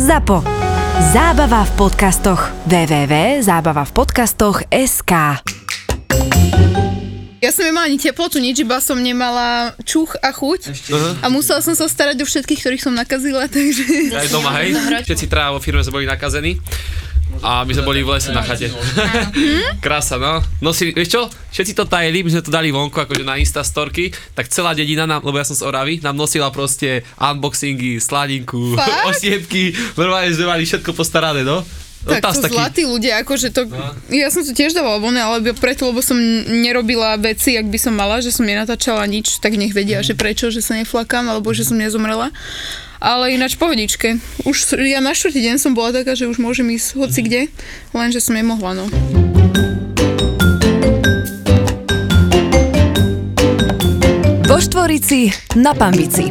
ZAPO. Zábava v podcastoch. www.zábavavpodcastoch.sk Ja som nemala ani teplotu, nič, iba som nemala čuch a chuť. A musela som sa starať o všetkých, ktorých som nakazila, takže... Aj doma, hej? Všetci traja vo firme sme boli nakazení. A my sme boli v lese na chate. Krása, no. Nosili, vieš čo? Všetci to tajili, my sme to dali vonku, akože na Instastorky, tak celá dedina nám, lebo ja som z Oravy, nám nosila proste unboxingy, sladinku, osiepky, normálne sme mali všetko postarané, no. No, Tak to zlatí ľudia, akože to... Ja som to tiež dávala von, ale preto, lebo som nerobila veci, ak by som mala, že som nenatáčala nič, tak nech vedia, že prečo, že sa neflakám, alebo že som nezomrela. Ale ináč pohodičke. Už ja na štvrtý deň som bola taká, že už môžem ísť hoci kde, lenže som nemohla, no. Vo Štvorici na Pambici.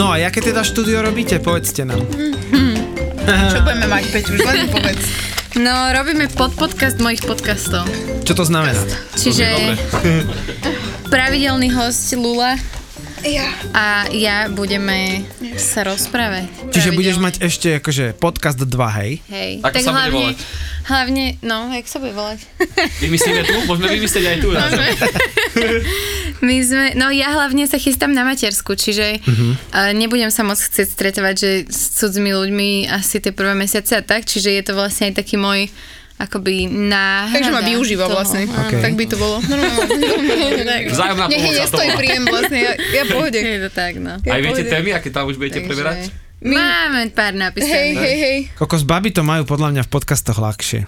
No a jaké teda štúdio robíte? Povedzte nám. Čo budeme mať, Peť, už len povedz. No, robíme pod podcast mojich podcastov. Čo to znamená? Čiže pravidelný host Lula Ja. a ja budeme sa rozprávať. Čiže budeš Pravidelne. mať ešte akože podcast 2, hej? Hej. Ako tak sa bude hlavne, volať? hlavne, no, jak sa bude volať? Vymyslíme tu? Môžeme vymyslieť aj tu. My sme, no ja hlavne sa chystám na matersku, čiže Mhm. uh, nebudem sa moc chcieť stretovať, že s cudzými ľuďmi asi tie prvé mesiace a tak, čiže je to vlastne aj taký môj akoby náhrada. Takže ma využíva toho. vlastne. Okej. Tak by to bolo. Vzájomná Nech pomoc to nestojí príjem vlastne, ja, ja pohode. Je to tak, no. Aj viete pohode. témy, aké tam už budete Takže- preberať? Máme pár Hej, napísaných. hej, hej. Kokos baby to majú podľa mňa v podcastoch ľahšie.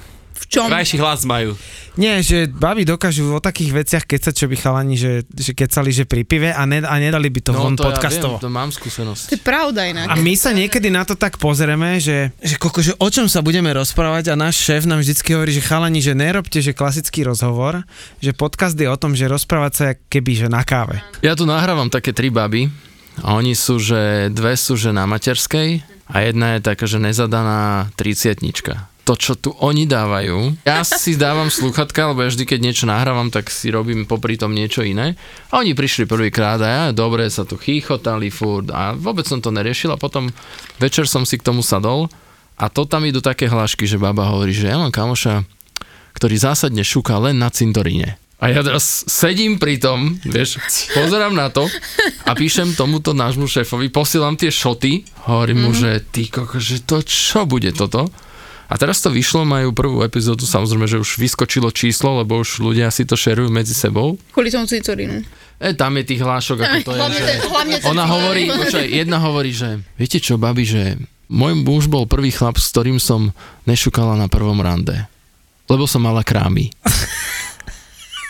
Čom? Krajší hlas majú. Nie, že baby dokážu o takých veciach kecať, čo by chalani, že, že kecali, že pri pive a, ne, a nedali by to von No, to podcastovo. ja viem, to mám To skúsenosť. je pravda inak. A my sa niekedy na to tak pozrieme, že, že, koko, že o čom sa budeme rozprávať a náš šéf nám vždycky hovorí, že chalani, že nerobte, že klasický rozhovor, že podcast je o tom, že rozprávať sa keby, že na káve. Ja tu nahrávam také tri baby a oni sú, že dve sú, že na materskej a jedna je taká, že nezadaná triciatnička. To, čo tu oni dávajú, ja si dávam sluchatka, lebo ja vždy, keď niečo nahrávam, tak si robím popri tom niečo iné. A oni prišli prvýkrát a ja, dobre, sa tu chýchotali furt a vôbec som to neriešil a potom večer som si k tomu sadol a to tam idú také hlášky, že baba hovorí, že ja mám kamoša, ktorý zásadne šúka len na cintoríne. A ja teraz sedím pri tom, vieš, pozerám na to a píšem tomuto nášmu šéfovi, posielam tie šoty, hovorím mu, že ty koko, že to čo bude toto? A teraz to vyšlo, majú prvú epizódu, samozrejme, že už vyskočilo číslo, lebo už ľudia si to šerujú medzi sebou. Kvôli tomu cintorínu. E, tam je tých hlášok, ako to je, Hlavne že... hlavne Ona hovorí, počkaj, jedna hovorí, že viete čo, babi, že môj muž bol prvý chlap, s ktorým som nešukala na prvom rande. Lebo som mala krámy.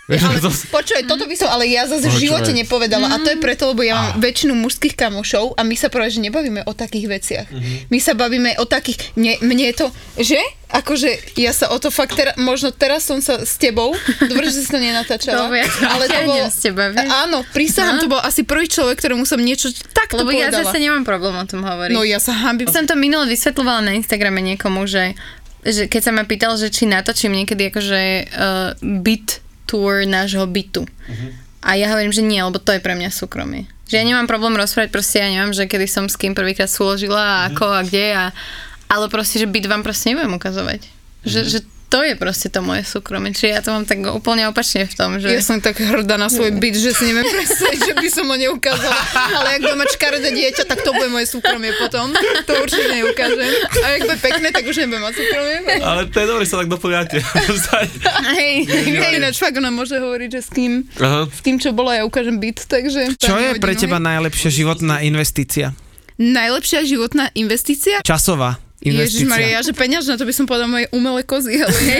Vieš, Ale, to, počuj, toto by som ale ja zase v živote nepovedala a to je preto, lebo ja mám väčšinu mužských kamošov a my sa práve, že nebavíme o takých veciach. My sa bavíme o takých, ne, mne je to, že? Akože ja sa o to fakt, tera, možno teraz som sa s tebou, dobre, že si to nenatáčala, ja ale to bolo, s teba, vieš. áno, prísahám, to bol asi prvý človek, ktorému som niečo takto Lebo ja povedala. zase nemám problém o tom hovoriť. No ja sa hambím. Som to minule vysvetľovala na Instagrame niekomu, že, že keď sa ma pýtal, že či natočím niekedy akože uh, byt tour nášho bytu. A ja hovorím, že nie, lebo to je pre mňa súkromie. Že ja nemám problém rozprávať, proste ja neviem, že kedy som s kým prvýkrát súložila a ako a kde a ale proste, že byt vám proste nebudem ukazovať. Že, že to je proste to moje súkromie. Čiže ja to mám tak úplne opačne v tom, že... Ja som tak hrdá na svoj byt, že si neviem predstaviť, že by som ho neukázala. Ale ak budem mať škaredé dieťa, tak to bude moje súkromie potom. To určite neukážem. A ak bude pekné, tak už nebudem mať súkromie. Ale to je dobré, sa tak doplňate. Hej, hej, ináč fakt ona môže hovoriť, že s kým, Aha. s kým čo bolo, ja ukážem byt, takže... Čo je hodinu, pre teba najlepšia životná investícia? Najlepšia životná investícia? Časová investícia. Maria, ja, že peňažná, to by som povedala moje umelé kozy, ale nie.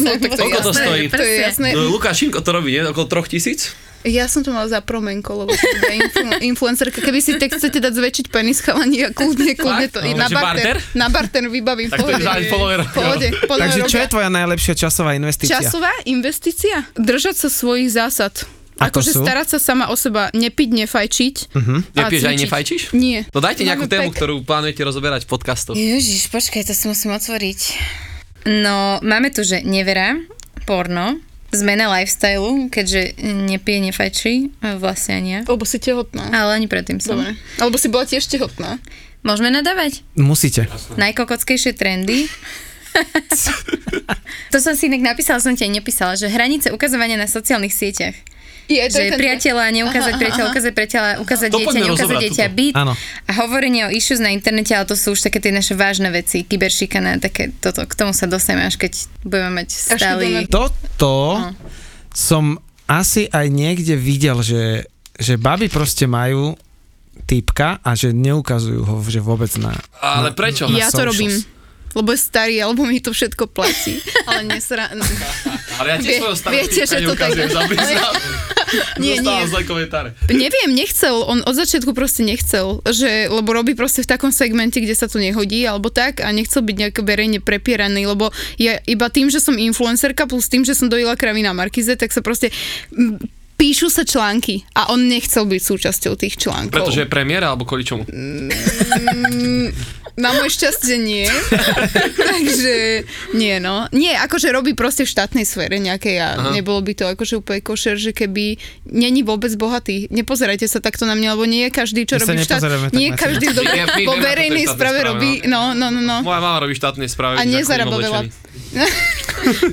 no, tak to Koľko to jasné. stojí? To je jasné. No, Lukáš Šimko to robí, nie? Okolo troch tisíc? Ja som to mala za promenko, lebo som teda influ- influencerka. Keby si tak chcete dať zväčšiť penis chalani a kľudne, kľudne to. Fakt? Na barter, barter? na barter vybavím. Tak to je pohode. follower. Pohode, Takže čo je tvoja najlepšia časová investícia? Časová investícia? Držať sa svojich zásad. Akože sú? starať sa sama o seba, nepiť, nefajčiť. Uh-huh. Nepieš aj nefajčíš? Nie. No dajte nejakú tému, pek- ktorú plánujete rozoberať v podcastoch. Ježiš, počkaj, to si musím otvoriť. No, máme tu, že nevera, porno, zmena lifestylu, keďže nepije, nefajčí, vlastne ani ja. Lebo si tehotná. Ale ani predtým som. Dobre. Alebo si bola tiež tehotná. Môžeme nadávať? Musíte. Najkokockejšie trendy. to som si inak napísala, som ti aj nepísala, že hranice ukazovania na sociálnych sieťach. Je, to že ten... priateľa, neukázať priateľa, ukázať priateľa, ukázať To dieťa, neukázať dieťa, toto. byt. Áno. A hovorenie o issues na internete, ale to sú už také tie naše vážne veci, kyberšikana, také toto, k tomu sa dostaneme, až keď budeme mať stály... budeme- Toto som asi aj niekde videl, že, že baby proste majú typka a že neukazujú ho že vôbec na... Ale na, prečo? Ja to socials. robím. Lebo je starý, alebo mi to všetko platí. Ale nesra... Ale ja tiež svojho starého viete, že to tak-. Nie, Dostávam nie. zlé komentáre. Neviem, nechcel, on od začiatku proste nechcel, že, lebo robí proste v takom segmente, kde sa to nehodí, alebo tak a nechcel byť nejak verejne prepieraný, lebo ja iba tým, že som influencerka plus tým, že som dojila kravy na Markize, tak sa proste píšu sa články a on nechcel byť súčasťou tých článkov. Pretože je premiéra, alebo kvôli čomu? Na moje šťastie nie. Takže nie, no. Nie, akože robí proste v štátnej sfére nejakej a Aha. nebolo by to akože úplne košer, že keby není vôbec bohatý. Nepozerajte sa takto na mňa, lebo nie je každý, čo My robí v štát... Nie každý my vo verejnej správe správe, robí... No, no, no, no. Moja mama robí štátnej správe. A vidíš, ako nezarába veľa.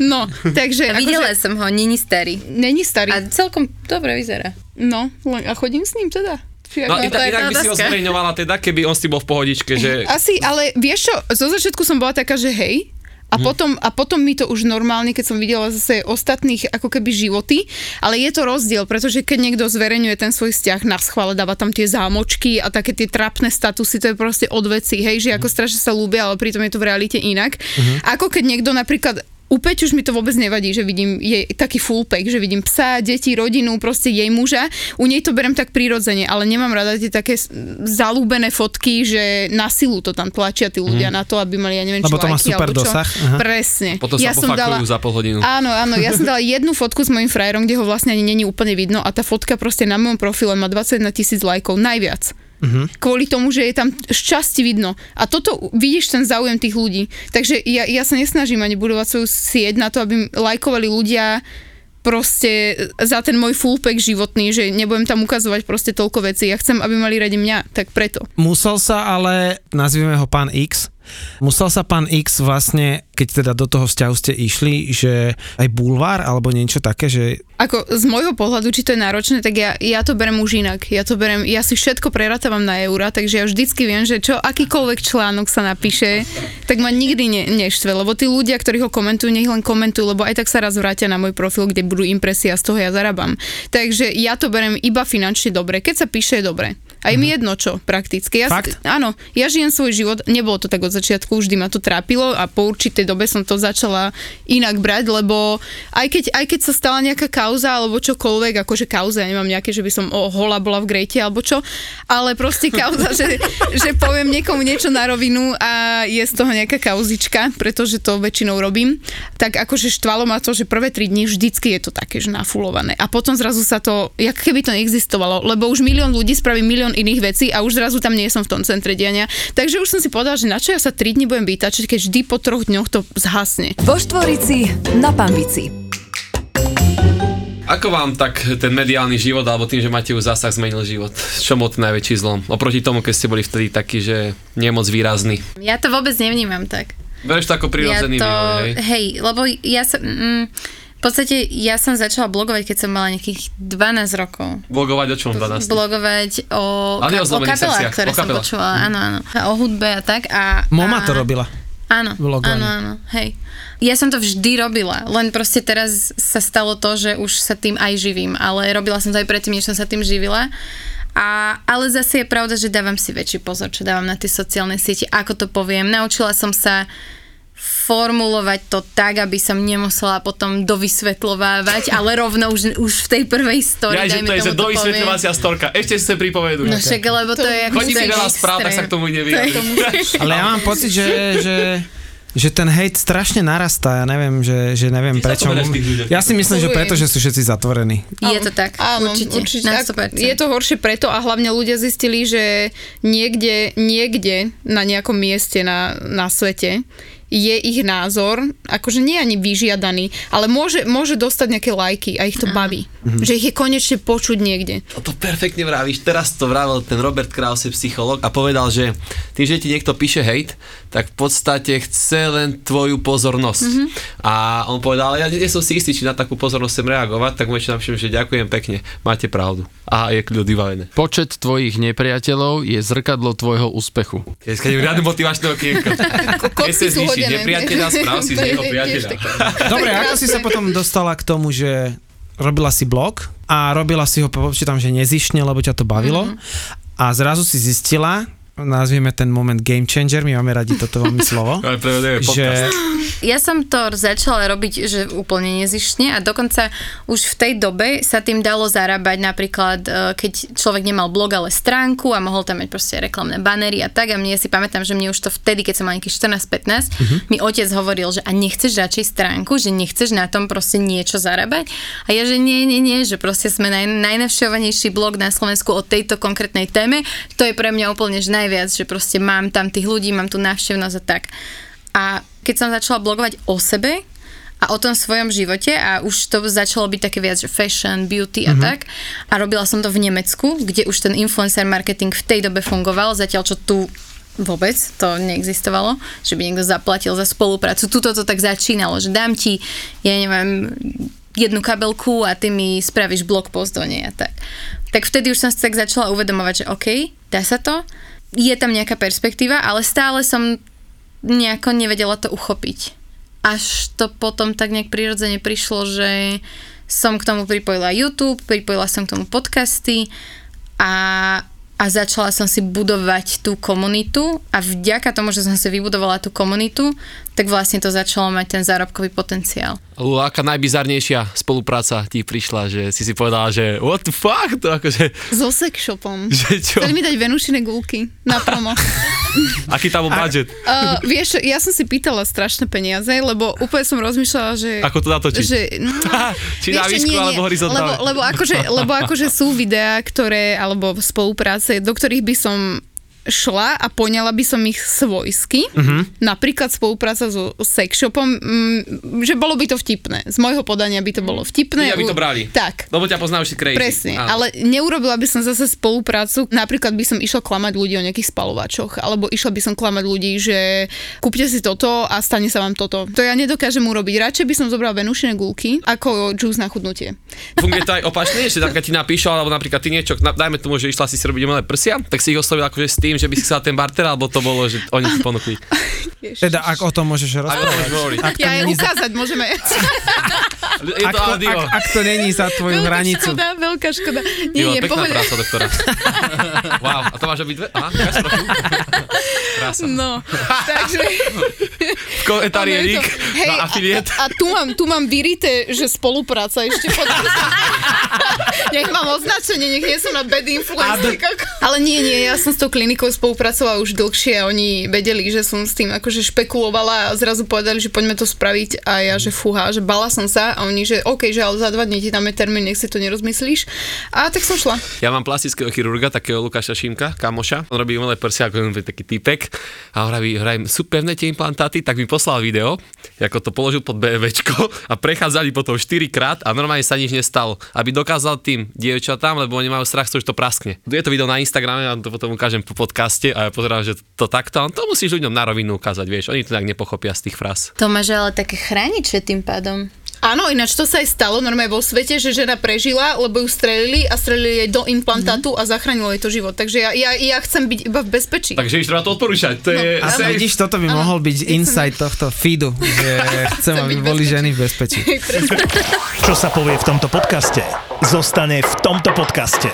No, takže... A videla som ho, není starý. Není starý. A celkom dobre vyzerá. No, len- a chodím s ním teda. Či No inak, inak by si ho zverejňovala teda, keby on s tým bol v pohodičke, že... Asi, ale vieš čo, zo začiatku som bola taká, že hej, a, Mhm. potom, a potom mi to už normálne, keď som videla zase ostatných ako keby životy, ale je to rozdiel, pretože keď niekto zverejňuje ten svoj vzťah na schvále, dáva tam tie zámočky a také tie trapné statusy, to je proste od veci, hej, že ako strašne sa ľúbia, ale pritom je to v realite inak. Ako keď niekto napríklad u Peť už mi to vôbec nevadí, že vidím jej taký full pack, že vidím psa, deti, rodinu, proste jej muža. U nej to berem tak prirodzene, ale nemám rada tie také zalúbené fotky, že na silu to tam tlačia tí ľudia na to, aby mali, ja neviem, Lebo či to má super čo. dosah, aha. Presne. Potom sa pofakujú za pol hodinu. Áno, áno, ja som dala jednu fotku s mojim frajerom, kde ho vlastne ani není úplne vidno a tá fotka proste na mojom profile má 21 tisíc lajkov, najviac. Mhm. Kvôli tomu, že je tam šťastie vidno. A toto vidíš ten záujem tých ľudí. Takže ja, ja sa nesnažím ani budovať svoju sieť na to, aby lajkovali ľudia proste za ten môj full pack životný, že nebudem tam ukazovať proste toľko vecí. Ja chcem, aby mali radi mňa, tak preto. Musel sa ale, nazvime ho pán X, musel sa pán X vlastne, keď teda do toho vzťahu ste išli, že aj bulvár alebo niečo také, že Ako z môjho pohľadu, či to je náročné, tak ja, ja to berem už inak. Ja to berem, ja si všetko prerátavam na eura, takže ja vždycky viem, že čo akýkoľvek článok sa napíše, tak ma nikdy ne, neštve, lebo tí ľudia, ktorí ho komentujú, nech len komentujú, lebo aj tak sa raz vrátia na môj profil, kde budú impresie a z toho ja zarábam. Takže ja to berem iba finančne dobre. Keď sa píše, je dobre. Aj mi jedno čo, prakticky. Ja, Mhm. Fakt? áno, ja žijem svoj život, nebolo to tak od začiatku, vždy ma to trápilo a po určitej dobe som to začala inak brať, lebo aj keď, aj keď sa stala nejaká kauza alebo čokoľvek, akože kauza, ja nemám nejaké, že by som o, hola bola v grejte alebo čo, ale proste kauza, že, že poviem niekomu niečo na rovinu a je z toho nejaká kauzička, pretože to väčšinou robím, tak akože štvalo ma to, že prvé tri dni vždycky je to také, že nafulované. A potom zrazu sa to, jak keby to neexistovalo, lebo už milión ľudí spraví milión iných vecí a už zrazu tam nie som v tom centre diania. Takže už som si povedala, že na čo ja sa tri dni budem vytačať, keď vždy po troch dňoch to zhasne. Vo Štvorici na Pambici. Ako vám tak ten mediálny život, alebo tým, že máte už zásah, zmenil život? Čo bol ten najväčší zlom? Oproti tomu, keď ste boli vtedy takí, že nie moc výrazný. Ja to vôbec nevnímam tak. Bereš to ako prirodzený ja to, vývoj, hej? hej, lebo ja som, mm, v podstate ja som začala blogovať, keď som mala nejakých 12 rokov. Blogovať o čom 12? Blogovať o, Ale o ka- o kapelách, ktoré o som kapelách. počúvala, áno, áno. A o hudbe a tak. A, Moma a, to robila. Áno, Vlogovanie. áno, áno, hej. Ja som to vždy robila, len proste teraz sa stalo to, že už sa tým aj živím, ale robila som to aj predtým, než som sa tým živila. A, ale zase je pravda, že dávam si väčší pozor, čo dávam na tie sociálne siete, ako to poviem. Naučila som sa formulovať to tak, aby som nemusela potom dovysvetľovávať, ale rovno už, už v tej prvej story, Ja, že dajme to je, tomu to dovysvetľovacia storka. Ešte si chcem pripomenúť. No však, lebo to, je ako Chodí si veľa správ, tak sa k tomu ide vyjadriť. Ale ja mám pocit, že, že, že ten hejt strašne narastá, ja neviem, že, že neviem Ty sa prečo. Ja si myslím, že preto, že sú všetci zatvorení. Je to tak, Áno, určite, určite. Ak- 100%. Je to horšie preto a hlavne ľudia zistili, že niekde, niekde na nejakom mieste na, na svete je ich názor, akože nie ani vyžiadaný, ale môže, môže dostať nejaké lajky a ich to baví. Mhm. Že ich je konečne počuť niekde. A to perfektne vravíš. Teraz to vravel ten Robert Krause, psycholog, a povedal, že tým, že ti niekto píše hate, tak v podstate chce len tvoju pozornosť. Mhm. A on povedal, ja nie som si istý, či na takú pozornosť chcem reagovať, tak mu ešte napíšem, že ďakujem pekne, máte pravdu. A je kľud vybavené. Počet tvojich nepriateľov je zrkadlo tvojho úspechu. Keď je riadne motivačné okienko. Kocky Keď znižiť hodené. nepriateľa, správ si z neho priateľa. Dobre, ako si sa potom dostala k tomu, že robila si blog a robila si ho, počítam, že nezišne, lebo ťa to bavilo a zrazu si zistila, nazvieme ten moment game changer, my máme radi toto veľmi slovo, že. Ja som to začala robiť, že úplne nezišne a dokonca už v tej dobe sa tým dalo zarábať napríklad, e, keď človek nemal blog, ale stránku a mohol tam mať proste reklamné banery a tak. A mne si pamätám, že mne už to vtedy, keď som mal nejakých 14-15, mi otec hovoril, že a nechceš radšej stránku, že nechceš na tom proste niečo zarábať? A ja, že nie, nie, nie, že proste sme naj, najnavštevovanejší blog na Slovensku o tejto konkrétnej téme, to je pre mňa úplne že najviac, že proste mám tam tých ľudí, mám tu návštevnosť a tak. A keď som začala blogovať o sebe a o tom svojom živote a už to začalo byť také viac, že fashion, beauty a tak. A robila som to v Nemecku, kde už ten influencer marketing v tej dobe fungoval, zatiaľ čo tu vôbec to neexistovalo, že by niekto zaplatil za spoluprácu. Tuto to tak začínalo, že dám ti, ja neviem, jednu kabelku a ty mi spravíš blog post do nej a tak. Tak vtedy už som si tak začala uvedomovať, že OK, dá sa to, je tam nejaká perspektíva, ale stále som nejako nevedela to uchopiť. Až to potom tak nejak prirodzene prišlo, že som k tomu pripojila YouTube, pripojila som k tomu podcasty a, a začala som si budovať tú komunitu a vďaka tomu, že som si vybudovala tú komunitu, tak vlastne to začalo mať ten zárobkový potenciál. Lula, aká najbizarnejšia spolupráca ti prišla, že si si povedala, že what the fuck, to akože, So sex shopom. že čo, Chceli mi dať venušine gulky na promo. aký tam bol budget, Uh, vieš, ja som si pýtala strašné peniaze, lebo úplne som rozmýšľala, že... ako to natočiť. Že, no, Či na výšku, nie, nie, alebo horizontálne. Lebo, lebo, akože, lebo akože sú videá, ktoré, alebo spolupráce, do ktorých by som šla a poňala by som ich svojsky. Mhm. Uh-huh. Napríklad spolupráca so sex shopom, mm, že bolo by to vtipné. Z môjho podania by to bolo vtipné. Ľudia by to brali. Tak. Lebo ťa poznajú si crazy. Presne, Áno. ale neurobila by som zase spoluprácu, napríklad by som išla klamať ľudí o nejakých spalovačoch, alebo išla by som klamať ľudí, že kúpte si toto a stane sa vám toto. To ja nedokážem urobiť. Radšej by som zobrala venušine gulky, ako džús na chudnutie. Funguje to aj opačne, že napríklad ti napíšu, alebo napríklad ty niečo, dajme tomu, že išla si si robiť umelé prsia, tak si ich oslovil akože s tým, že by si chcela ten barter, alebo to bolo, že oni ti ponúkli. teda ak o tom môžeš rozprávať. Ak Ja za, ukázať, môžeme. Je ak, to to, audio. ak, ak to není za tvoju Veľká hranicu. škoda, veľká škoda. Nie, vole, nie, pekná povedať. práca, doktora. wow, a to máš obidve? Aha, ja Krása. No, takže... V komentári je je link hej, na a, afiliét. a, a tu, mám, tu mám vyrité, že spolupráca ešte pod... nech mám označenie, nech nie som na bad influence. Ale nie, nie, ja som s tou klinikou spolupracovala už dlhšie a oni vedeli, že som s tým akože špekulovala a zrazu povedali, že poďme to spraviť a ja, že fúha, že bala som sa a oni, že OK, že ale za dva dní ti dáme termín, nech si to nerozmyslíš. A tak som šla. Ja mám plastického chirurga, takého Lukáša Šimka, kamoša. On robí umelé prsia, ako je taký typek. A hovorí, hovorím, sú pevné tie implantáty, tak mi poslal video, ako to položil pod BMWčko a prechádzali potom 4 krát a normálne sa nič nestalo. Aby dokázal tým dievčatám, lebo oni majú strach, že to praskne. Je to video na Instagrame, ja to potom ukážem po podcaste a ja pozerám, že to takto, a to musíš ľuďom na rovinu ukázať, vieš, oni to tak nepochopia z tých fráz. To máš ale také chrániče tým pádom. Áno, ináč to sa aj stalo normálne vo svete, že žena prežila, lebo ju strelili a strelili jej do implantátu a zachránilo jej to život. Takže ja, ja, ja chcem byť iba v bezpečí. Takže iš treba to odporúčať, to je A safe. vidíš, toto by mohol byť insight tohto feedu, že chcem, aby boli ženy v bezpečí. Čo sa povie v tomto podcaste, zostane v tomto podcaste.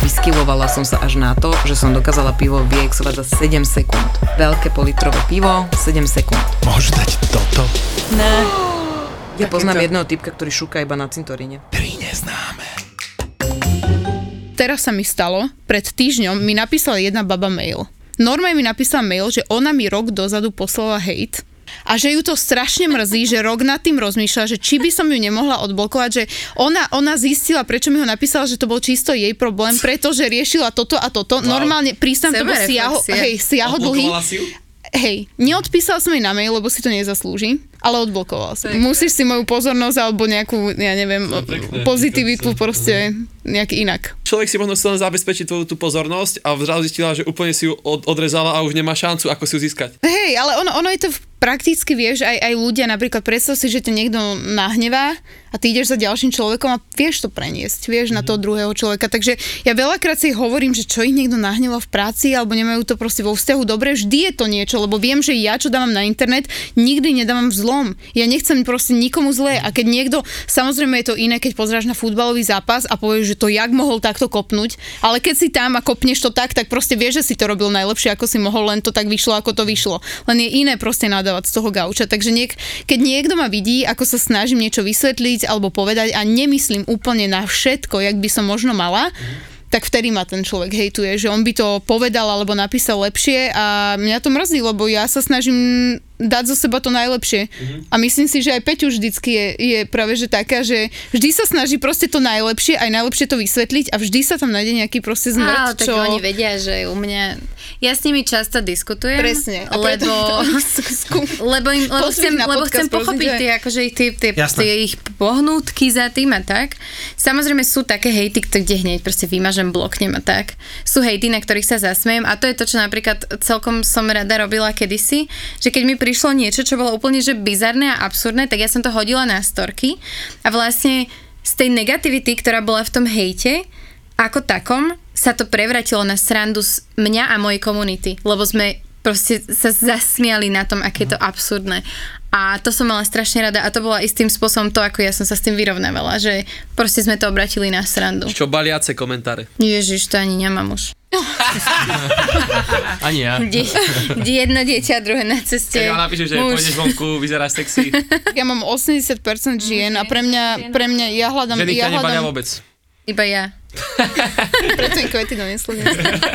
Vyskyvovala som sa až na to, že som dokázala pivo vyexovať za 7 sekúnd. Veľké politrové pivo, 7 sekúnd. môžu dať toto. Ne. Ja poznám jedného typka, ktorý šúka iba na cintoríne. Tri neznáme. Teraz sa mi stalo, pred týždňom mi napísala jedna baba mail. Normálne mi napísala mail, že ona mi rok dozadu poslala hate a že ju to strašne mrzí, že rok nad tým rozmýšľa, že či by som ju nemohla odblokovať, že ona, ona zistila, prečo mi ho napísala, že to bol čisto jej problém, pretože riešila toto a toto. Wow. Normálne, prísam, to bol siaho, hej, siaho dlhý. Hej, neodpísala som jej na mail, lebo si to nezaslúži, ale odblokovala som. Musíš si moju pozornosť alebo nejakú, ja neviem, pekné. pozitivitu proste nejak inak. Človek si možno chcel zabezpečiť tvoju tú pozornosť a zrazu zistila, že úplne si ju od, odrezala a už nemá šancu, ako si ju získať. Hej, ale ono, ono je to v- prakticky, vieš, aj, aj ľudia, napríklad predstav si, že ťa niekto nahnevá a ty ideš za ďalším človekom a vieš to preniesť, vieš, na toho druhého človeka. Takže ja veľakrát si hovorím, že čo ich niekto nahneva v práci alebo nemajú to proste vo vzťahu dobre, vždy je to niečo, lebo viem, že ja, čo dávam na internet, nikdy nedávam v zlom. Ja nechcem proste nikomu zlé a keď niekto, samozrejme je to iné, keď pozráš na futbalový zápas a povieš, že to jak mohol takto kopnúť, ale keď si tam a kopneš to tak, tak proste vieš, že si to robil najlepšie, ako si mohol, len to tak vyšlo, ako to vyšlo. Len je iné proste nadávať z toho gauča. Takže niek- keď niekto ma vidí, ako sa snažím niečo vysvetliť alebo povedať a nemyslím úplne na všetko, jak by som možno mala, tak vtedy ma ten človek hejtuje, že on by to povedal alebo napísal lepšie a mňa to mrzí, lebo ja sa snažím dať zo seba to najlepšie. A myslím si, že aj Peťu vždycky je, je práve že taká, že vždy sa snaží proste to najlepšie, aj najlepšie to vysvetliť a vždy sa tam nájde nejaký proste zmrt, tak čo... oni vedia, že u mňa... Ja s nimi často diskutujem. Presne. A Lebo, lebo, im, lebo, chcem, lebo chcem pochopiť tie, akože ich, tie, tie, tie ich pohnútky za tým a tak. Samozrejme sú také hejty, kde hneď proste vymažem, bloknem a tak. Sú hejty, na ktorých sa zasmiem a to je to, čo napríklad celkom som rada robila kedysi, že keď mi prišlo niečo, čo bolo úplne že bizarné a absurdné, tak ja som to hodila na storky a vlastne z tej negativity, ktorá bola v tom hejte, ako takom sa to prevratilo na srandu z mňa a mojej komunity, lebo sme proste sa zasmiali na tom, aké je to absurdné. A to som mala strašne rada a to bola istým spôsobom to, ako ja som sa s tým vyrovnávala, že proste sme to obratili na srandu. Čo baliace komentáre. Ježiš, to ani nemám už. Ani ja. Die, jedno dieťa, druhé na ceste. Keď vám napíšeš, že Muž. pôjdeš vonku, vyzeráš sexy. Ja mám 80% žien a pre mňa, pre mňa ja hľadám, Ženy ja hľadám, vôbec. Iba ja. preto im kvety dneska.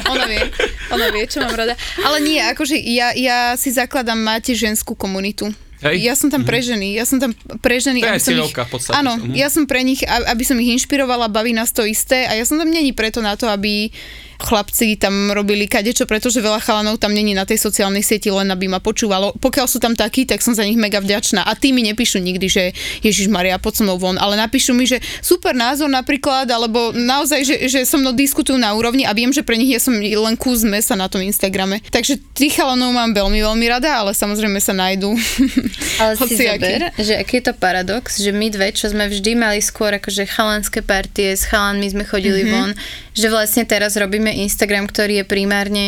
Ona vie, ona vie, čo mám rada. Ale nie, akože ja, ja si zakladám, máte ženskú komunitu. Hej. Ja som tam pre ženy, ja som tam pre ženy. To aby som ich- v podstate. Áno, Mhm. ja som pre nich, a- aby som ich inšpirovala, baví nás to isté a ja som tam není preto na to, aby chlapci tam robili kadečo, pretože veľa chalanov tam není na tej sociálnej sieti, len aby ma počúvalo. Pokiaľ sú tam takí, tak som za nich mega vďačná. A tí mi nepíšu nikdy, že Ježiš Maria, poď so mnou von, ale napíšu mi, že super názor napríklad, alebo naozaj, že, že so mnou diskutujú na úrovni a viem, že pre nich ja som len kus mesa na tom Instagrame. Takže tých chalanov mám veľmi, veľmi rada, ale samozrejme sa nájdú. Ale si zober, že aký je to paradox, že my dve, čo sme vždy mali skôr akože chalanské partie, s chalanmi sme chodili Mhm. mm-hmm. von, že vlastne teraz robíme Instagram, ktorý je primárne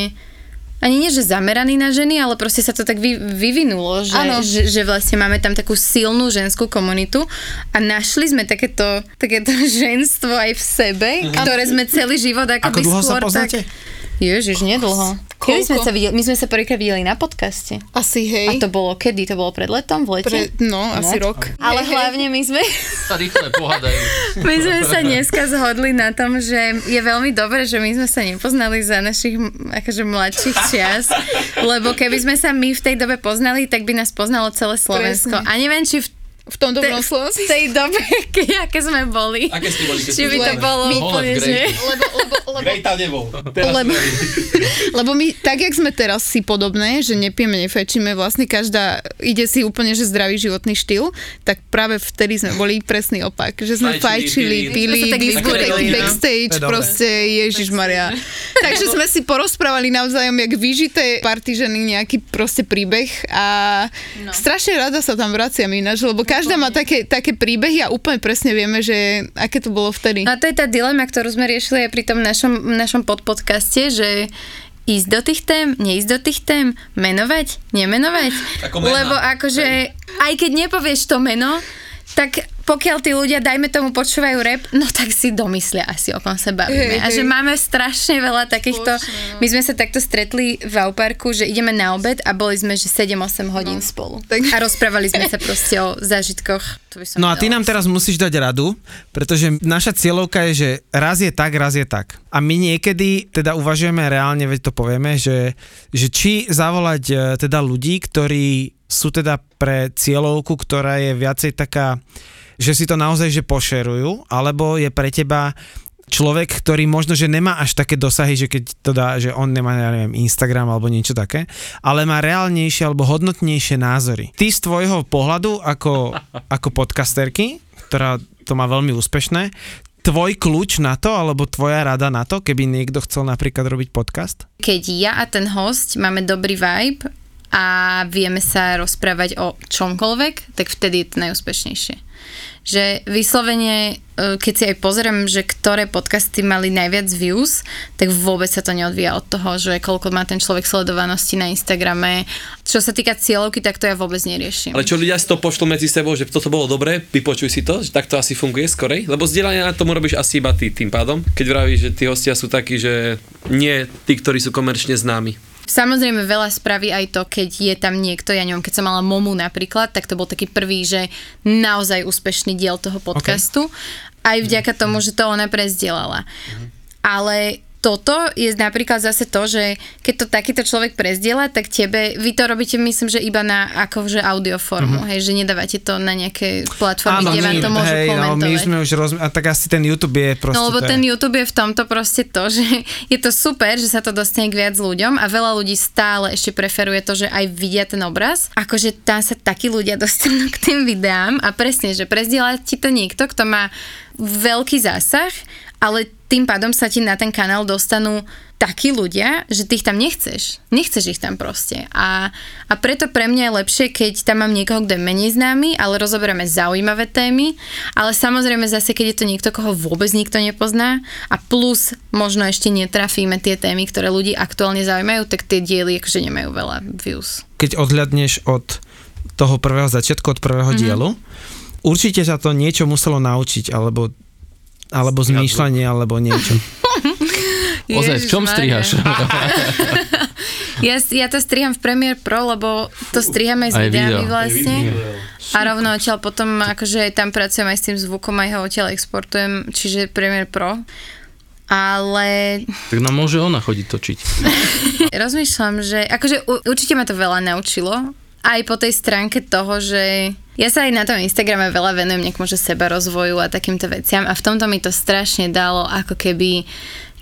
ani nie, že zameraný na ženy, ale proste sa to tak vy, vyvinulo, že, že, že vlastne máme tam takú silnú ženskú komunitu a našli sme takéto, takéto ženstvo aj v sebe, ktoré sme celý život Ako akoby dlho sa skôr poznáte? tak... Ježiš, nedlho. Kedy sme sa videli? My sme sa prvýkrát videli na podcaste. Asi hej. A to bolo kedy? To bolo pred letom? V lete? Pre, no, asi rok. Ale hlavne my sme, Sa rýchle pohádajú. my sme sa dneska zhodli na tom, že je veľmi dobré, že my sme sa nepoznali za našich akože mladších čias, lebo keby sme sa my v tej dobe poznali, tak by nás poznalo celé Slovensko. Presne. A neviem, či v V tom dobrom Te- slova v tej dobe, keď, aké sme boli. Aké ste boli, Či by to bolo úplne, že... Lebo, lebo, lebo, Grej tam nebol. Teraz Lebo- lebo my, tak jak sme teraz si podobné, že nepijeme, nefečíme, vlastne každá ide si úplne, že zdravý životný štýl, tak práve vtedy sme boli presný opak, že sme Fajčili, pili. vyzbudili, no. backstage, proste Ježiš Maria. Takže sme si porozprávali navzájom, jak vyžité partižany nejaký proste príbeh a no. strašne rada sa tam vraciam ináč, lebo každá má také, také príbehy a úplne presne vieme, že aké to bolo vtedy. No a to je tá dilema, ktorú sme riešili aj pri tom našom, našom podpodcaste, že ísť do tých tém, neísť do tých tém, menovať, nemenovať. Ako mená. Lebo akože, aj keď nepovieš to meno, tak pokiaľ tí ľudia, dajme tomu, počúvajú rap, no tak si domyslia asi, o kom sa bavíme. Hej, A že hej. máme strašne veľa takýchto... Spoločné, no. My sme sa takto stretli v Auparku, že ideme na obed a boli sme, že 7-8 hodín spolu. Tak- A rozprávali sme sa proste o zážitkoch. To by som No a ty nám teraz musíš dať radu, pretože naša cieľovka je, že raz je tak, raz je tak. A my niekedy teda uvažujeme reálne, veď to povieme, že, že či zavolať e, teda ľudí, ktorí sú teda pre cieľovku, ktorá je viacej taká, že si to naozaj že pošerujú, alebo je pre teba človek, ktorý možno, že nemá až také dosahy, že keď to dá, že on nemá, ja neviem, Instagram alebo niečo také, ale má reálnejšie alebo hodnotnejšie názory. Ty z tvojho pohľadu ako, ako podcasterky, ktorá to má veľmi úspešné, tvoj kľúč na to, alebo tvoja rada na to, keby niekto chcel napríklad robiť podcast? keď ja a ten host máme dobrý vibe a vieme sa rozprávať o čomkoľvek, tak vtedy je to najúspešnejšie. Že vyslovene, e, keď si aj pozriem, že ktoré podcasty mali najviac views, tak vôbec sa to neodvíja od toho, že koľko má ten človek sledovanosti na Instagrame. Čo sa týka cieľovky, tak to ja vôbec neriešim. Ale čo ľudia si to pošlo medzi sebou, že toto bolo dobré, vypočuj si to, že tak to asi funguje skorej? Lebo zdieľanie na tomu robíš asi iba ty tým pádom, keď vravíš, že tí hostia sú takí, že nie tí, ktorí sú komerčne známi. Samozrejme veľa spraví aj to, keď je tam niekto, ja neviem, keď som mala Momu napríklad, tak to bol taký prvý, že naozaj úspešný diel toho podcastu. Aj vďaka tomu, že to ona prezdielala. Ale toto je napríklad zase to, že keď to takýto človek prezdiela, tak tebe, vy to robíte myslím, že iba na akože audioformu, hej, že nedávate to na nejaké platformy, kde vám to môžu hej, no, komentovať. my sme už rozmi- a tak asi ten YouTube je proste... No lebo ten YouTube je v tomto proste to, že je to super, že sa to dostane k viac ľuďom a veľa ľudí stále ešte preferuje to, že aj vidia ten obraz. Akože tam sa takí ľudia dostanú k tým videám a presne, že prezdiela ti to niekto, kto má veľký zásah, ale tým pádom sa ti na ten kanál dostanú takí ľudia, že ty ich tam nechceš. Nechceš ich tam proste. A, a preto pre mňa je lepšie, keď tam mám niekoho, kto je menej známy, ale rozoberáme zaujímavé témy. Ale samozrejme zase, keď je to niekto, koho vôbec nikto nepozná a plus možno ešte netrafíme tie témy, ktoré ľudí aktuálne zaujímajú, tak tie diely akože nemajú veľa views. keď odhľadneš od toho prvého začiatku, od prvého mm-hmm. dielu, určite sa to niečo muselo naučiť, alebo, alebo zmýšľanie, alebo niečo. Ozaj, v čom strihaš? Ja, ja to striham v Premiere Pro, lebo to striham aj s Aj videami video. vlastne. A rovno odtiaľ potom, akože aj tam pracujem aj s tým zvukom, aj ho odtiaľ exportujem, čiže Premiere Pro. Ale tak nám môže ona chodiť točiť. rozmýšľam, že akože určite ma to veľa naučilo. Aj po tej stránke toho, že ja sa aj na tom Instagrame veľa venujem nejakomu, že seba rozvoju a takýmto veciam a v tomto mi to strašne dalo ako keby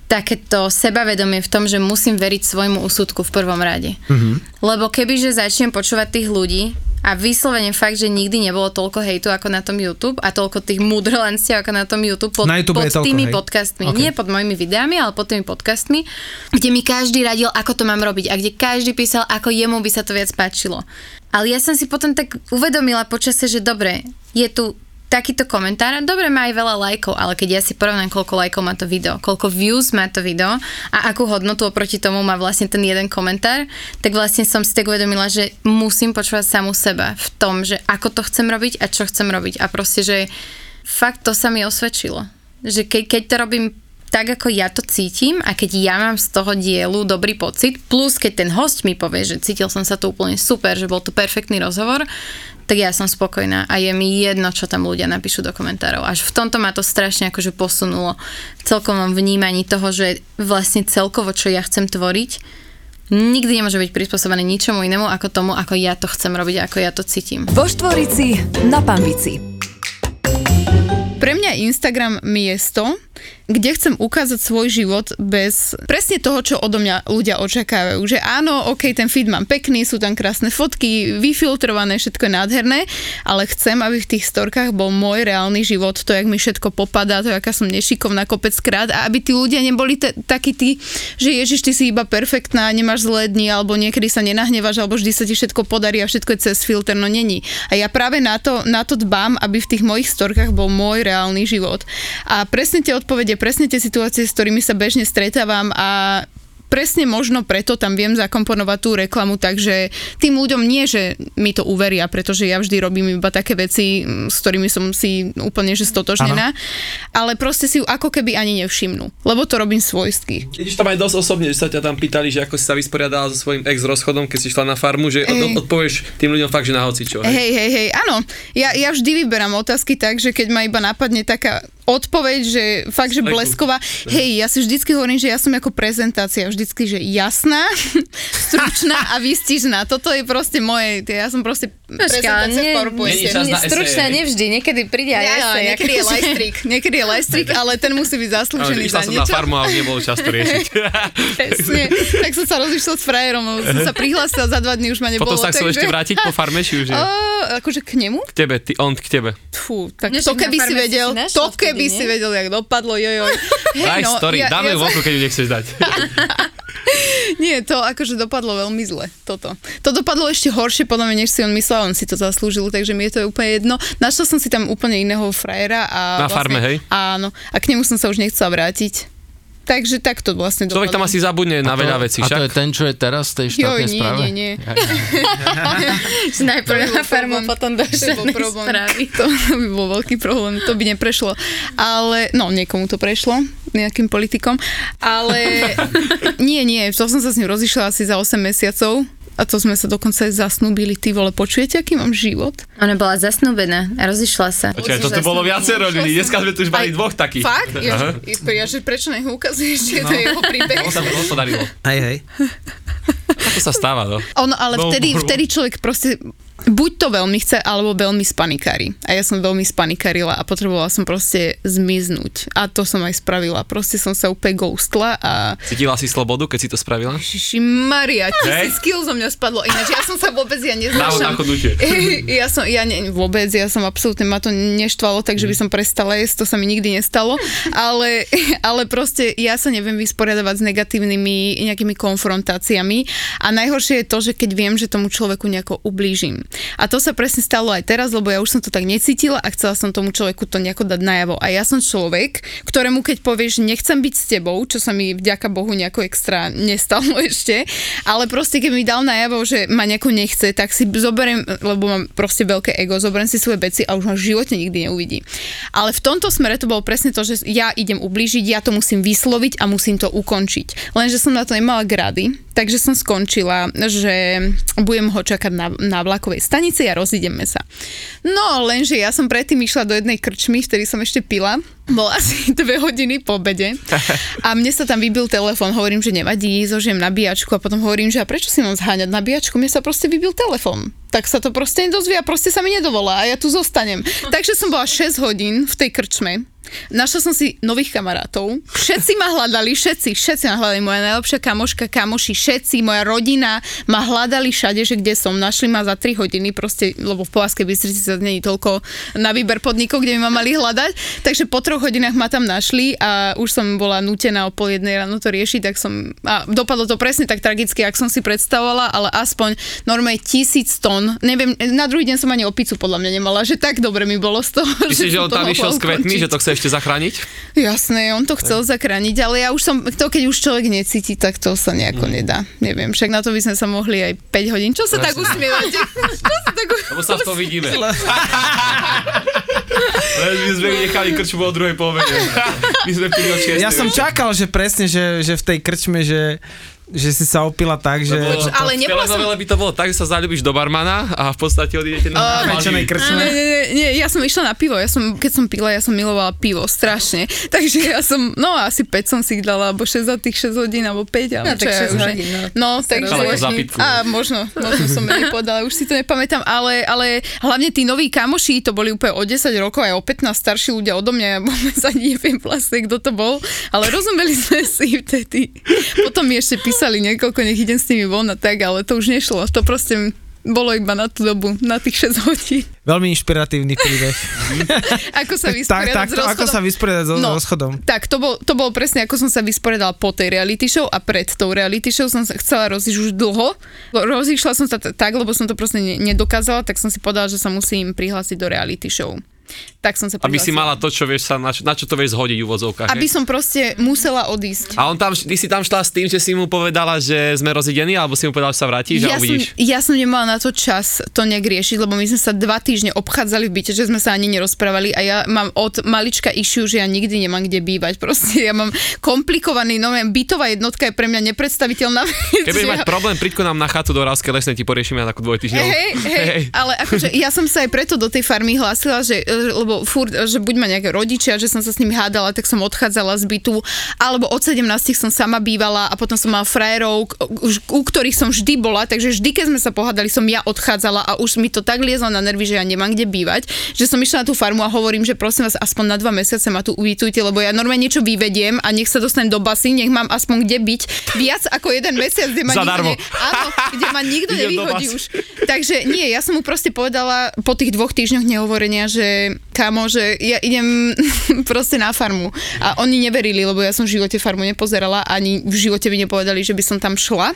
takéto sebavedomie v tom, že musím veriť svojmu úsudku v prvom rade. Mm-hmm. Lebo kebyže začnem počúvať tých ľudí a vyslovene fakt, že nikdy nebolo toľko hejtu ako na tom YouTube a toľko tých múdrlenstiev ako na tom YouTube pod, Na YouTube pod toľko, tými hej? podcastmi. Ok. Nie pod mojimi videami, ale pod tými podcastmi, kde mi každý radil, ako to mám robiť a kde každý písal, ako jemu by sa to viac páčilo. Ale ja som si potom tak uvedomila počase, že dobre, je tu takýto komentár, dobre má aj veľa lajkov, ale keď ja si porovnám, koľko lajkov má to video, koľko views má to video a akú hodnotu oproti tomu má vlastne ten jeden komentár, tak vlastne som si tak uvedomila, že musím počúvať samu seba v tom, že ako to chcem robiť a čo chcem robiť a proste, že fakt to sa mi osvedčilo. Že keď, keď to robím tak, ako ja to cítim a keď ja mám z toho dielu dobrý pocit, plus keď ten host mi povie, že cítil som sa tu úplne super, že bol tu perfektný rozhovor, tak ja som spokojná a je mi jedno, čo tam ľudia napíšu do komentárov. Až v tomto ma to strašne akože posunulo v celkovom vnímaní toho, že vlastne celkovo, čo ja chcem tvoriť, nikdy nemôže byť prispôsobený ničomu inému ako tomu, ako ja to chcem robiť, ako ja to cítim. Vo Štvorici na Pambici. Pre mňa Instagram miesto, kde chcem ukázať svoj život bez presne toho, čo odo mňa ľudia očakávajú. Že áno, ok, ten feed mám pekný, sú tam krásne fotky, vyfiltrované, všetko je nádherné, ale chcem, aby v tých storkách bol môj reálny život, to, jak mi všetko popadá, to, aká som nešikovná kopeckrát a aby tí ľudia neboli t- takí tí, že ježiš, ty si iba perfektná, nemáš zlé dni, alebo niekedy sa nenahnevaš, alebo vždy sa ti všetko podarí a všetko je cez filter, no není. A ja práve na to, na to dbám, aby v tých mojich storkách bol môj reálny život. A presne tie odpovede, presne tie situácie, s ktorými sa bežne stretávam a presne možno preto tam viem zakomponovať tú reklamu, takže tým ľuďom nie, že mi to uveria, pretože ja vždy robím iba také veci, mm, s ktorými som si úplne že stotožnená, ale proste si ju ako keby ani nevšimnú, lebo to robím svojsky. Ideš tam aj dosť osobne, že sa ťa tam pýtali, že ako si sa vysporiadala so svojím ex rozchodom, keď si šla na farmu, že od, odpovieš tým ľuďom fakt, že na hocičo. hej? Hej, hej, hej, áno. Ja, ja vždy vyberám otázky tak, že keď ma iba napadne taká odpoveď, že fakt, že blesková. Hej, ja si vždycky hovorím, že ja som ako prezentácia, vždycky, že jasná, stručná a výstižná. Toto je proste moje, ja som proste prezentácia v PowerPointe. Na esej, stručná nevždy, niekedy príde aj Ja, esej, niekedy je lajstrik, niekedy je lajstrik, ale ten musí byť zaslúžený išla za som na niečo. farmu a nebolo čas to riešiť. Presne. Tak som sa rozišla s frajerom, lebo som sa prihlásila za dva dní, už ma nebolo. Potom sa chcel ešte vrátiť po farme, či už nie? Akože k nemu? K tebe, ty, on k tebe. Fú, tak to na keby si vedel, to vtedy, nie? si vedel, jak dopadlo, jojoj. Hej, Daj no, story, ja- dáme ja ju vonku, keď ju nechceš dať. Nie, to akože dopadlo veľmi zle, toto. To dopadlo ešte horšie podľa mňa, než si on myslel, on si to zaslúžil, takže mi je to úplne jedno. Našla som si tam úplne iného frajera a Na farme, hej? Áno, a k nemu som sa už nechcela vrátiť. Takže takto vlastne Človek tam dopadlo. asi zabudne na veľa vecí, a to je ten, čo je teraz v tej štátnej nie, správe? nie, nie. Najprv To na farmu, potom do To štátnej problém. správy. To by bol veľký problém, to by neprešlo. Ale, no, niekomu to prešlo, nejakým politikom. Ale nie, nie, to som sa s ním rozišla asi za 8 mesiacov. A to sme sa dokonca aj zasnúbili, ty vole, počujete, aký mám život? Ona bola zasnúbená a rozišla sa. Počkaj, to tu bolo viacero ľudí, dneska sme tu už mali dvoch takých. Fakt? Ja, že, ja, že prečo nech ukazuješ, je jeho príbeh? To sa podarilo. Hej, hej. To sa stáva, no. Ono, ale No, vtedy, vtedy človek proste buď to veľmi chce, alebo veľmi spanikári. A ja som veľmi spanikarila a potrebovala som proste zmiznúť. A to som aj spravila. Proste som sa úplne ghostla a Cítila si slobodu, keď si to spravila? Šiši Maria, tisíc kil zo mňa spadlo. Ináč ja som sa vôbec, ja neznášam. Ja som, ja ne, vôbec, ja som absolútne, ma to neštvalo, takže by som prestala jesť, to sa mi nikdy nestalo, ale, ale proste ja sa neviem vysporiadavať s negatívnymi nejakými konfrontáciami a najhoršie je to, že keď viem, že tomu človeku nejako ublížim. A to sa presne stalo aj teraz, lebo ja už som to tak necítila a chcela som tomu človeku to nejako dať najavo. A ja som človek, ktorému keď povieš, nechcem byť s tebou, čo sa mi vďaka Bohu nejako extra nestalo ešte, ale proste keď mi dal najavo, že ma nejako nechce, tak si zoberiem, lebo mám proste veľké ego, zoberiem si svoje veci a už ma v živote nikdy neuvidí. Ale v tomto smere to bolo presne to, že ja idem ublížiť, ja to musím vysloviť a musím to ukončiť. Lenže som na to nemala grady, takže som skončila, že budem ho čakať na, na vlakovej stanici a rozídeme sa. No, lenže ja som predtým išla do jednej krčmy, vtedy som ešte pila. Bol asi dve hodiny po obede a mne sa tam vybil telefón, hovorím, že nevadí, zožijem nabíjačku a potom hovorím, že a prečo si mám zháňať nabíjačku, mne sa proste vybil telefón. Tak sa to proste nedozvie a proste sa mi nedovolá a ja tu zostanem. Takže som bola 6 hodín v tej krčme. Našla som si nových kamarátov. Všetci ma hľadali, všetci, všetci ma hľadali. Moja najlepšia kamoška, kamoši, všetci, moja rodina ma hľadali všade, že kde som. Našli ma za 3 hodiny, proste, lebo v Povazkej Bystrici sa je toľko na výber podnikov, kde by ma mali hľadať. Takže po troch hodinách ma tam našli a už som bola nutená o pol jednej ráno to riešiť, tak som... A dopadlo to presne tak tragicky, ako som si predstavovala, ale aspoň normálne tisíc tón. Neviem, na druhý deň som ani opicu podľa mňa nemala, že tak dobre mi bolo z toho, Myslíš, že on to tam išiel s kvetmi, že to chce ešte zachrániť? Jasné, on to chcel zachrániť, ale ja už som, to keď už človek necíti, tak to sa nejako nedá. Neviem, však na to by sme sa mohli aj 5 hodín. Čo sa tak usmievate? Čo sa tak Lebo sa v tom vidíme. Len my sme nechali krčmu o druhej povede. My sme pili od. Ja som čakal, že presne, že, že v tej krčme, že Že si sa opila tak, že... Lebo ale nebola som- by to bolo tak, že sa zalúbiš do barmana a v podstate odídete na Pečenej Maldivy. krčme. Nie, nie, nie, ja som išla na pivo, ja som, keď som pila, ja som milovala pivo, strašne. Takže ja som, no asi 5 som si dala, alebo 6 za tých 6 hodín, alebo 5, ale No, čo tak ja 6 už... hodín, no. No, takže... Ale. A možno, možno som menej povedala, už si to nepamätám, ale, ale hlavne tí noví kamoši, to boli úplne o 10 rokov, aj o 15 starší ľudia odo mňa, ja vôbec ani neviem vlastne, kto to bol, ale rozumeli sme si vtedy. Potom mi ešte písali niekoľko, nech idem s nimi von a tak, ale to už nešlo, to proste bolo iba na tú dobu, na tých 6 hodín. Veľmi inšpiratívny príbeh. Ako sa tak, vysporiadať tak, s to, ako rozchodom. sa vysporiadať so No. rozchodom. Tak, to, bol, to bolo presne, ako som sa vysporiadala po tej reality show a pred tou reality show som sa chcela rozísť už dlho. Rozíšla som sa t- tak, lebo som to proste ne- nedokázala, tak som si povedala, že sa musím prihlásiť do reality show. Tak som sa Aby si mala to, čo vieš sa, na, čo, na čo to vieš zhodiť v úvodzovkách. Aby hej? som proste musela odísť. A on tam, ty si tam šla s tým, že si mu povedala, že sme rozidení, alebo si mu povedala, že sa vrátiš Ja a som, uvidíš. ja som nemala na to čas to nejak riešiť, lebo my sme sa dva týždne obchádzali v byte, že sme sa ani nerozprávali a ja mám od malička issue, že ja nikdy nemám kde bývať. Proste ja mám komplikovaný, no bytová jednotka je pre mňa nepredstaviteľná vec. Keď mať ja- problém, príď nám na chatu do Rávskej lesnej, ti poriešime na takú dvojtyžňovú. Hej, hej, ale akože ja som sa aj preto do tej farmy hlásila, že, e, lebo furt, že buď ma nejaké rodičia, že som sa s nimi hádala, tak som odchádzala z bytu, alebo od 17 som sama bývala a potom som mala frajerov, u ktorých som vždy bola, takže vždy, keď sme sa pohádali, som ja odchádzala a už mi to tak liezlo na nervy, že ja nemám kde bývať, že som išla na tú farmu a hovorím, že prosím vás, aspoň na dva mesiace ma tu uvítujte, lebo ja normálne niečo vyvediem a nech sa dostanem do basy, nech mám aspoň kde byť viac ako jeden mesiac, kde ma Zadarmo. nikto, ne, áno, kde ma nikto nevyhodí už. Takže nie, ja som mu proste povedala po tých dvoch týždňoch nehovorenia, že kamo, že ja idem proste na farmu. A oni neverili, lebo ja som v živote farmu nepozerala, ani v živote by nepovedali, že by som tam šla.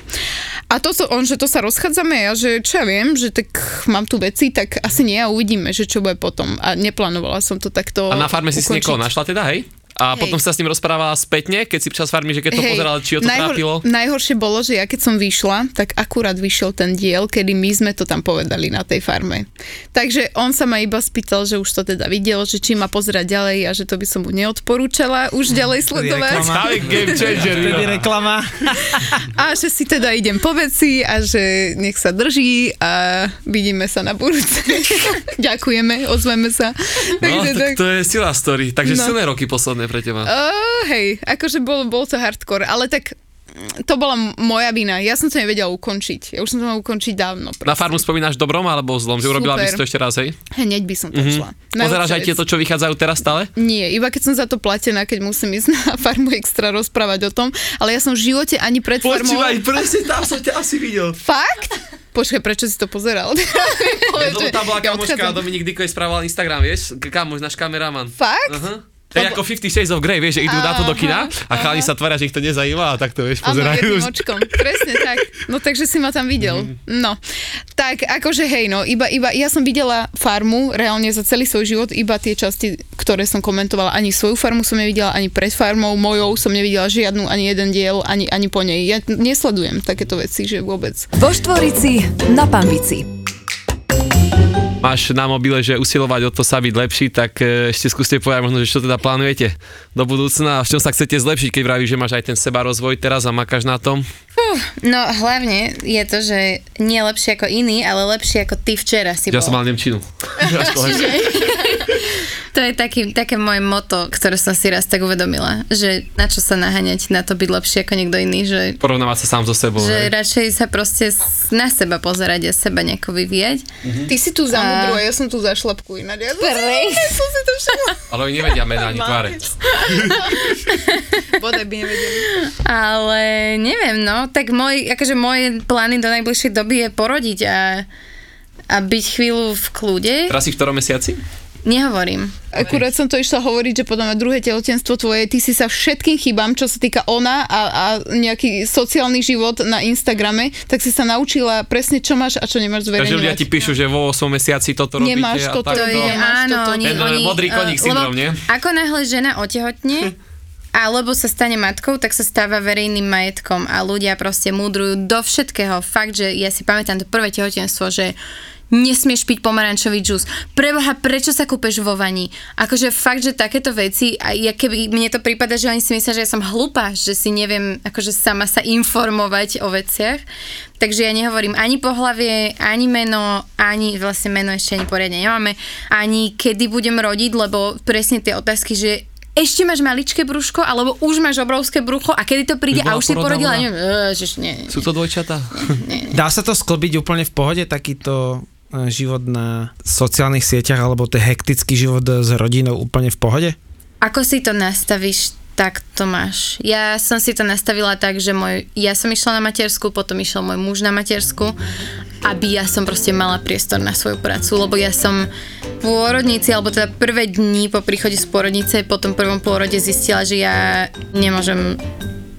A to, so, on, že to sa rozchádzame, ja, že čo ja viem, že tak mám tu veci, tak asi nie a uvidíme, že čo bude potom. A neplánovala som to takto A na farme si si ukončiť. niekoho našla teda, hej? A Hej. potom sa s ním rozprávala spätne, keď si počas farmy, že keď to Hej, pozeral, či ho to najhor- trápilo. Najhoršie bolo, že ja keď som vyšla, tak akurát vyšiel ten diel, kedy my sme to tam povedali na tej farme. Takže on sa ma iba spýtal, že už to teda videl, že či ma pozerať ďalej a že to by som mu neodporúčala už ďalej sledovať. game changer. Vtedy reklama. A že si teda idem po veci a že nech sa drží a vidíme sa na budúce. Ďakujeme, ozveme sa. No, Takže tak to je silná story. Takže No. silné roky posledné pre teba. Uh, hej, akože bol, bol to hardcore, ale tak to bola moja vina. Ja som to nevedela ukončiť. Ja už som to mala ukončiť dávno. Na farmu spomínaš dobrom alebo zlom? Že urobila by si to ešte raz, hej? Hneď by som to mm-hmm. šla. Pozeráš aj tieto, čo vychádzajú teraz stále? Nie, iba keď som za to platená, keď musím ísť na farmu extra rozprávať o tom, ale ja som v živote ani pred farmou... presne tam som ťa asi videl. Fakt? Počkaj, prečo si to pozeral? Lebo že tam bola ja kamoška, odchádzam. Dominik Diko jej správal Instagram, vieš? Kamoš, náš kameraman. Fakt? Aha. To je ako 50 Shades of Grey, vieš, že idú na to do kina a chalani sa tvária, že ich to nezajíma a tak to vieš, Áno, pozerajú. jedným očkom. Presne tak. No takže si ma tam videl. No. Tak akože hej, no, iba, iba, ja som videla farmu reálne za celý svoj život, iba tie časti, ktoré som komentovala, ani svoju farmu som nevidela, ani pred farmou mojou som nevidela žiadnu, ani jeden diel, ani, ani po nej. Ja nesledujem takéto veci, že vôbec. Vo Štvorici na Pambici. Máš na mobile, že usilovať o to sa byť lepší, tak e, ešte skúste povedať možno, že čo teda plánujete do budúcna a v čom sa chcete zlepšiť, keď vravíš, že máš aj ten seba rozvoj teraz a makáš na tom. No hlavne je to, že nie lepšie ako iný, ale lepšie ako ty včera si Ja bol. som mal Nemčinu. To je taký, také moje moto, ktoré som si raz tak uvedomila, že na čo sa naháňať na to byť lepšie ako niekto iný, že, Porovnávať sa sám so sebou. že hej. radšej sa proste s- na seba pozerať a seba nejako vyvíjať. Ty si tu za mudru a ja som tu za šlapku ináč. Ja som, ja som si to všimla. Ale oni nevedia mená ani tváre. Bodaj by nevedeli. Ale neviem, no, tak môj, akože moje plány do najbližšej doby je porodiť a, a byť chvíľu v kľude. Teraz si v ktorom mesiaci? Nehovorím. Akurát som to išla hovoriť, že potom na druhé tehotenstvo tvoje, ty si sa všetkým chybám, čo sa týka ona a, a nejaký sociálny život na Instagrame, tak si sa naučila presne, čo máš a čo nemáš Takže ľudia ti zverejňovať. píšu, že vo 8 mesiaci toto robíte Nemáš toto. To je, áno, toto. oni, Ten, oni, modrý koník eh, syndrom, nie? Ako náhle žena otehotne, alebo sa stane matkou, tak sa stáva verejným majetkom a ľudia proste múdrujú do všetkého. Fakt, že ja si pamätám to prvé tehotenstvo, že nesmieš piť pomarančový džús. Preboha, prečo sa kúpeš vo vani? Akože fakt, že takéto veci, a ja keby mne to prípada, že oni si myslia, že ja som hlúpa, že si neviem akože sama sa informovať o veciach. Takže ja nehovorím ani pohlavie, ani meno, ani vlastne meno ešte ani poriadne nemáme, ani kedy budem rodiť, lebo presne tie otázky, že ešte máš maličké brúško, alebo už máš obrovské brucho a kedy to príde a už si porodila, neviem, nie, nie. Sú to dvojčatá? Dá sa to sklbiť úplne v pohode, takýto život na sociálnych sieťach alebo ten hektický život s rodinou úplne v pohode? Ako si to nastavíš, tak to máš. Ja som si to nastavila tak, že môj, ja som išla na matersku, potom išiel môj muž na matersku, aby ja som proste mala priestor na svoju prácu, lebo ja som v pôrodnici, alebo teda prvé dni po príchode z pôrodnice, po tom prvom pôrode zistila, že ja nemôžem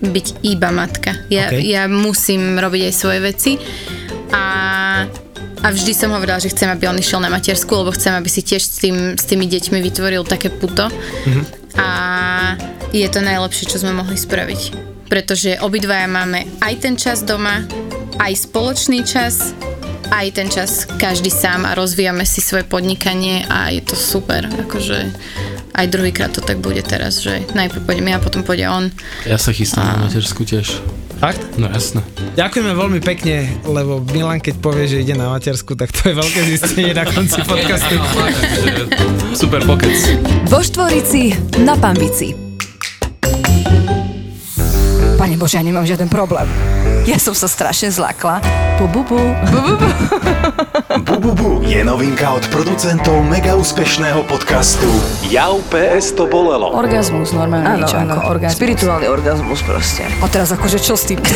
byť iba matka. Ja, OK. ja musím robiť aj svoje veci a a vždy som hovorila, že chcem, aby on išiel na matersku, lebo chcem, aby si tiež s, tým, s tými deťmi vytvoril také puto. A je to najlepšie, čo sme mohli spraviť. Pretože obidvaja máme aj ten čas doma, aj spoločný čas, aj ten čas každý sám a rozvíjame si svoje podnikanie a je to super. Akože aj druhýkrát to tak bude teraz, že najprv pôjdem ja, potom pôjde on. Ja sa chystám na matersku tiež. Fakt? No jasné. Ďakujeme veľmi pekne, lebo Milan keď povie, že ide na matersku, tak to je veľké zistenie na konci podcastu. Super pokec. Vo Štvorici na Pambici. Pane Bože, ja nemám žiaden problém. Ja som sa strašne zlakla. Bu, bu, bu. Bu, bu, bu je novinka od producentov mega úspešného podcastu Jau PS to bolelo. Orgazmus, normálne Áno, niečo áno. ako orgazmus. Spirituálny orgazmus proste. A teraz akože čo s týmto?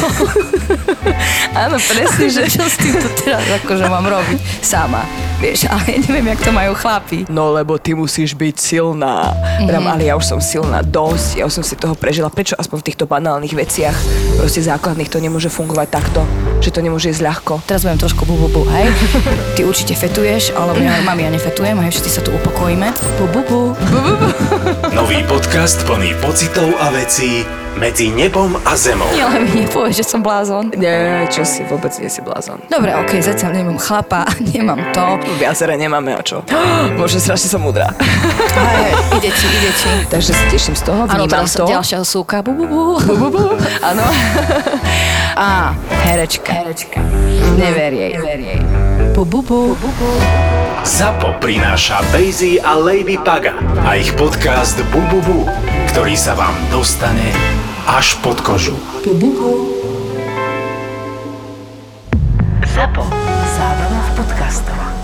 Áno, presne, že... čo s týmto teraz akože mám robiť sama? Vieš, ale ja neviem, jak to majú chlapi. No lebo ty musíš byť silná. Mm-hmm. ale ja už som silná dosť, ja už som si toho prežila. Prečo aspoň v týchto banálnych veciach, proste základných, to nemôže fungovať takto? Že to nemôže ísť ľahko? Teraz budem trošku bu, bu, bu, hej? Ty určite fetuješ, alebo ja, mami, ja nefetujem, hej, všetci sa tu upokojíme. Bu, bu, bu. Nový podcast plný pocitov a vecí medzi nebom a zemou. Nie, ale mi nepovieš, že som blázon. Nie, čo si, vôbec nie si blázon. Dobre, okej, zatiaľ nemám chlapa, nemám to. Viacere nemáme o čo. Bože, strašne som múdra. Hej, ide ti, ide ti. Takže sa teším z toho, vnímam teraz to. ďalšia súka. Bu, bu, bu. Bu, bu, bu. Áno. Á, herečka. Herečka. Never jej. Never jej. Bu, bu, bu. ZAPO prináša Bejzy a Lady Paga a ich podcast Bu, bu, bu, ktorý sa vám dostane až pod kožu. Zapo. Zábrná v podcastovách.